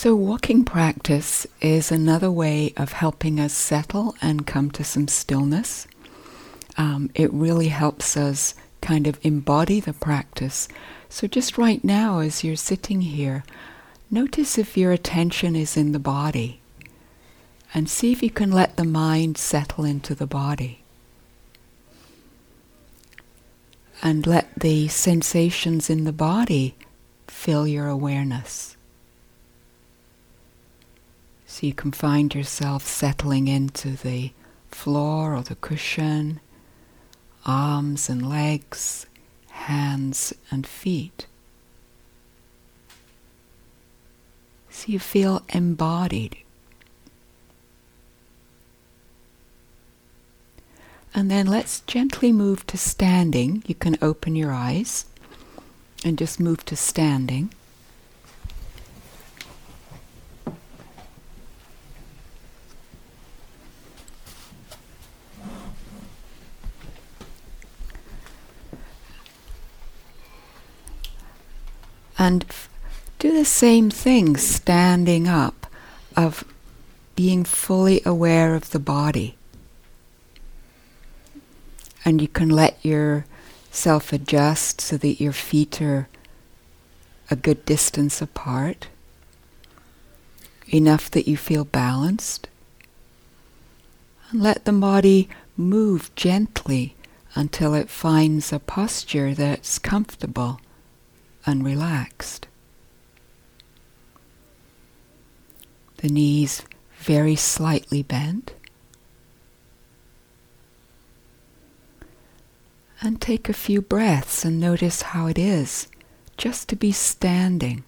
So, walking practice is another way of helping us settle and come to some stillness. Um, it really helps us kind of embody the practice. So, just right now, as you're sitting here, notice if your attention is in the body and see if you can let the mind settle into the body. And let the sensations in the body fill your awareness. So you can find yourself settling into the floor or the cushion, arms and legs, hands and feet. So you feel embodied. And then let's gently move to standing. You can open your eyes and just move to standing. And do the same thing, standing up, of being fully aware of the body. And you can let yourself adjust so that your feet are a good distance apart, enough that you feel balanced. And let the body move gently until it finds a posture that's comfortable and relaxed. The knees very slightly bent. And take a few breaths and notice how it is just to be standing.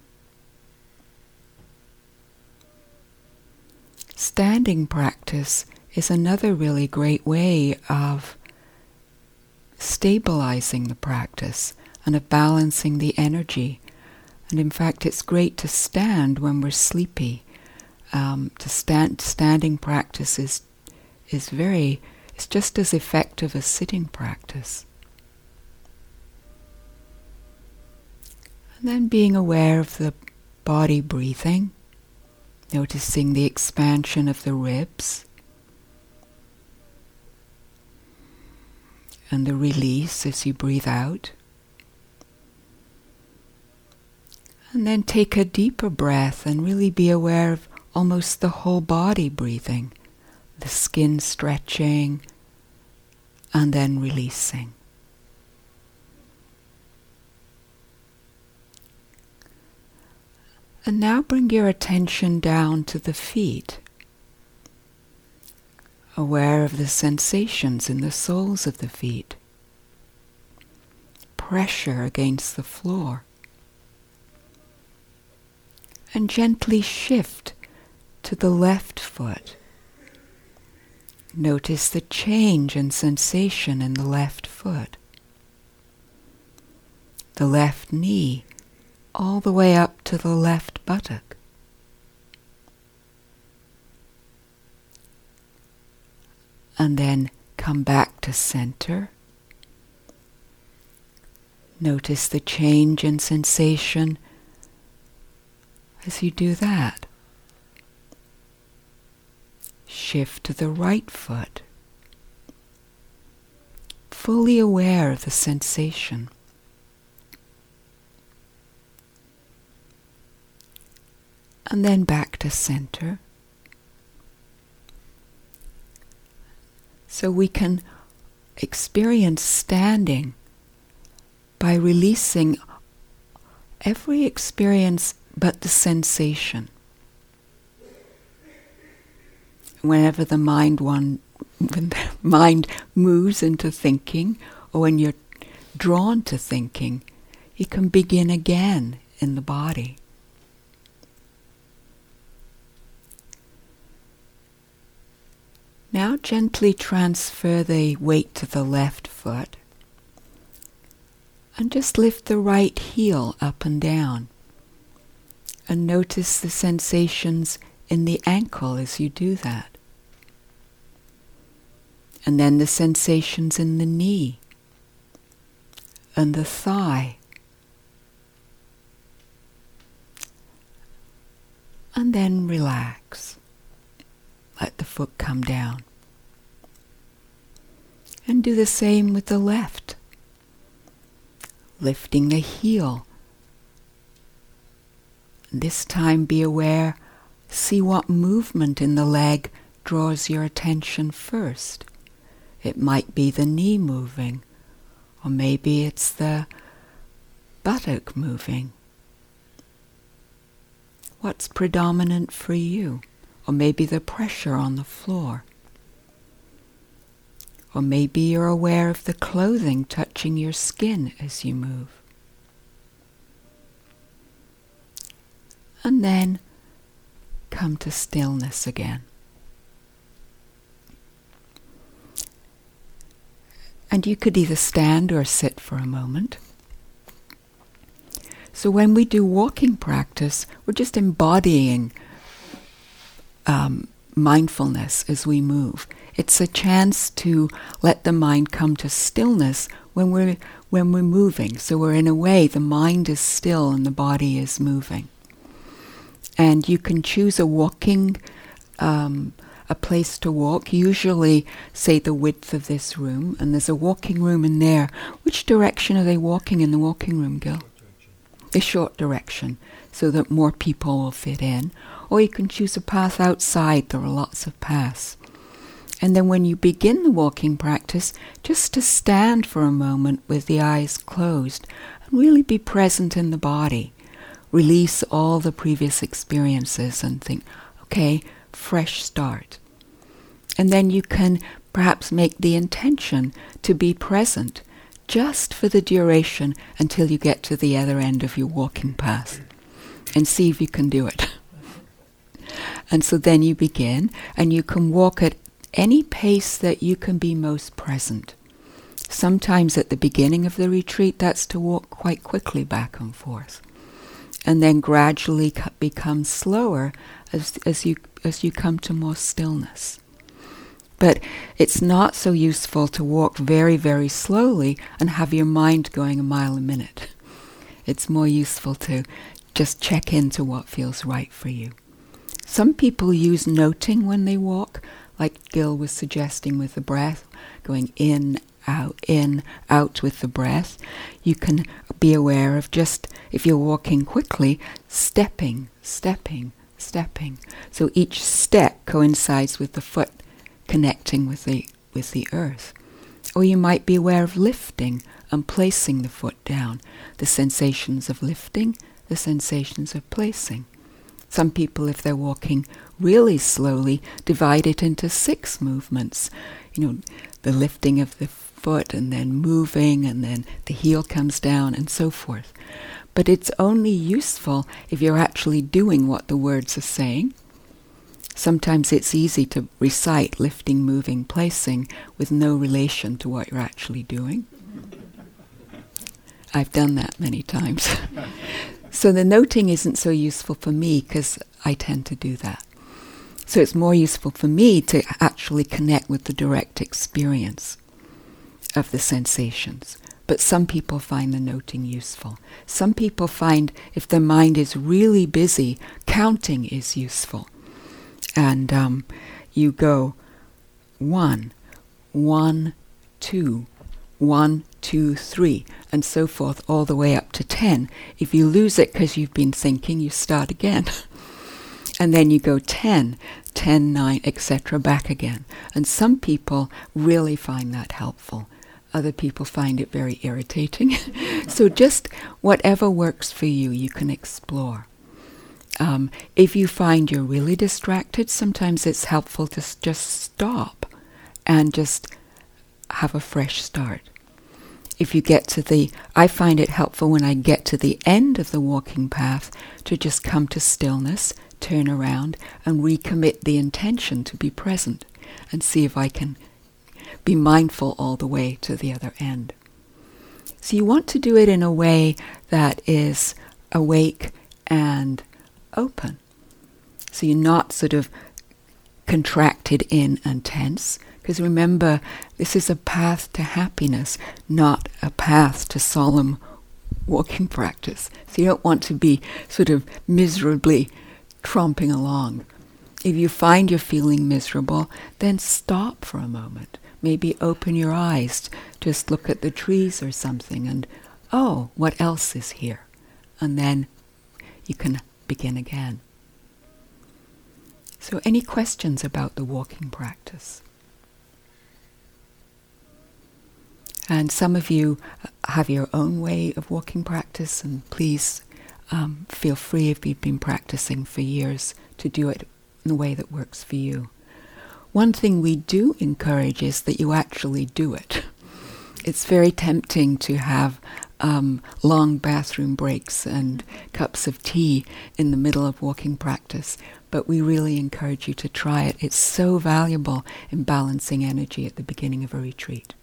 Standing practice is another really great way of stabilizing the practice and of balancing the energy. And in fact, it's great to stand when we're sleepy. Um, to stand, standing practice is is very, it's just as effective as sitting practice. And then being aware of the body breathing, noticing the expansion of the ribs and the release as you breathe out. And then take a deeper breath and really be aware of almost the whole body breathing, the skin stretching, and then releasing. And now bring your attention down to the feet, aware of the sensations in the soles of the feet, pressure against the floor and gently shift to the left foot. Notice the change in sensation in the left foot. The left knee all the way up to the left buttock. And then come back to center. Notice the change in sensation as you do that. Shift to the right foot, fully aware of the sensation. And then back to center. So we can experience standing by releasing every experience but the sensation. Whenever the mind one when the mind moves into thinking or when you're drawn to thinking, you can begin again in the body. Now gently transfer the weight to the left foot and just lift the right heel up and down and notice the sensations in the ankle as you do that. And then the sensations in the knee and the thigh. and then relax. Let the foot come down. And do the same with the left. Lifting the heel. This time be aware, see what movement in the leg draws your attention first. It might be the knee moving, or maybe it's the buttock moving. What's predominant for you? Or maybe the pressure on the floor. Or maybe you're aware of the clothing touching your skin as you move. And then come to stillness again. And you could either stand or sit for a moment. So when we do walking practice, we're just embodying um, mindfulness as we move. It's a chance to let the mind come to stillness when we're when we're moving. So we're in a way the mind is still and the body is moving. And you can choose a walking um, a place to walk, usually, say, the width of this room, and there's a walking room in there. Which direction are they walking in the walking room, Gil? The short direction, so that more people will fit in. Or you can choose a path outside, there are lots of paths. And then when you begin the walking practice, just to stand for a moment with the eyes closed and really be present in the body. Release all the previous experiences and think, okay, fresh start. And then you can perhaps make the intention to be present just for the duration until you get to the other end of your walking path and see if you can do it. and so then you begin and you can walk at any pace that you can be most present. Sometimes at the beginning of the retreat, that's to walk quite quickly back and forth. And then gradually become slower as, as, you, as you come to more stillness. But it's not so useful to walk very, very slowly and have your mind going a mile a minute. It's more useful to just check into what feels right for you. Some people use noting when they walk, like Gil was suggesting with the breath, going in, out, in, out with the breath. You can be aware of just, if you're walking quickly, stepping, stepping, stepping. So each step coincides with the foot connecting with the, with the earth. Or you might be aware of lifting and placing the foot down, the sensations of lifting, the sensations of placing. Some people, if they're walking really slowly, divide it into six movements. You know, the lifting of the foot and then moving and then the heel comes down and so forth. But it's only useful if you're actually doing what the words are saying Sometimes it's easy to recite lifting, moving, placing with no relation to what you're actually doing. I've done that many times. so the noting isn't so useful for me because I tend to do that. So it's more useful for me to actually connect with the direct experience of the sensations. But some people find the noting useful. Some people find if their mind is really busy, counting is useful and um, you go one, one, two, one, two, three, and so forth, all the way up to ten. If you lose it because you've been thinking, you start again. and then you go 10, 10, 9, etc., back again. And some people really find that helpful. Other people find it very irritating. so just whatever works for you, you can explore. Um, if you find you're really distracted, sometimes it's helpful to s- just stop and just have a fresh start. If you get to the, I find it helpful when I get to the end of the walking path to just come to stillness, turn around, and recommit the intention to be present and see if I can be mindful all the way to the other end. So you want to do it in a way that is awake and open. So you're not sort of contracted in and tense. Because remember, this is a path to happiness, not a path to solemn walking practice. So you don't want to be sort of miserably tromping along. If you find you're feeling miserable, then stop for a moment. Maybe open your eyes, just look at the trees or something, and oh, what else is here? And then you can begin again. So, any questions about the walking practice? And some of you have your own way of walking practice, and please um, feel free if you've been practicing for years to do it in a way that works for you. One thing we do encourage is that you actually do it. It's very tempting to have um, long bathroom breaks and cups of tea in the middle of walking practice, but we really encourage you to try it. It's so valuable in balancing energy at the beginning of a retreat.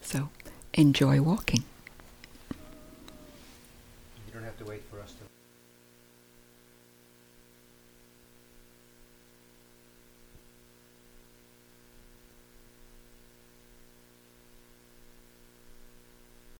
So enjoy walking.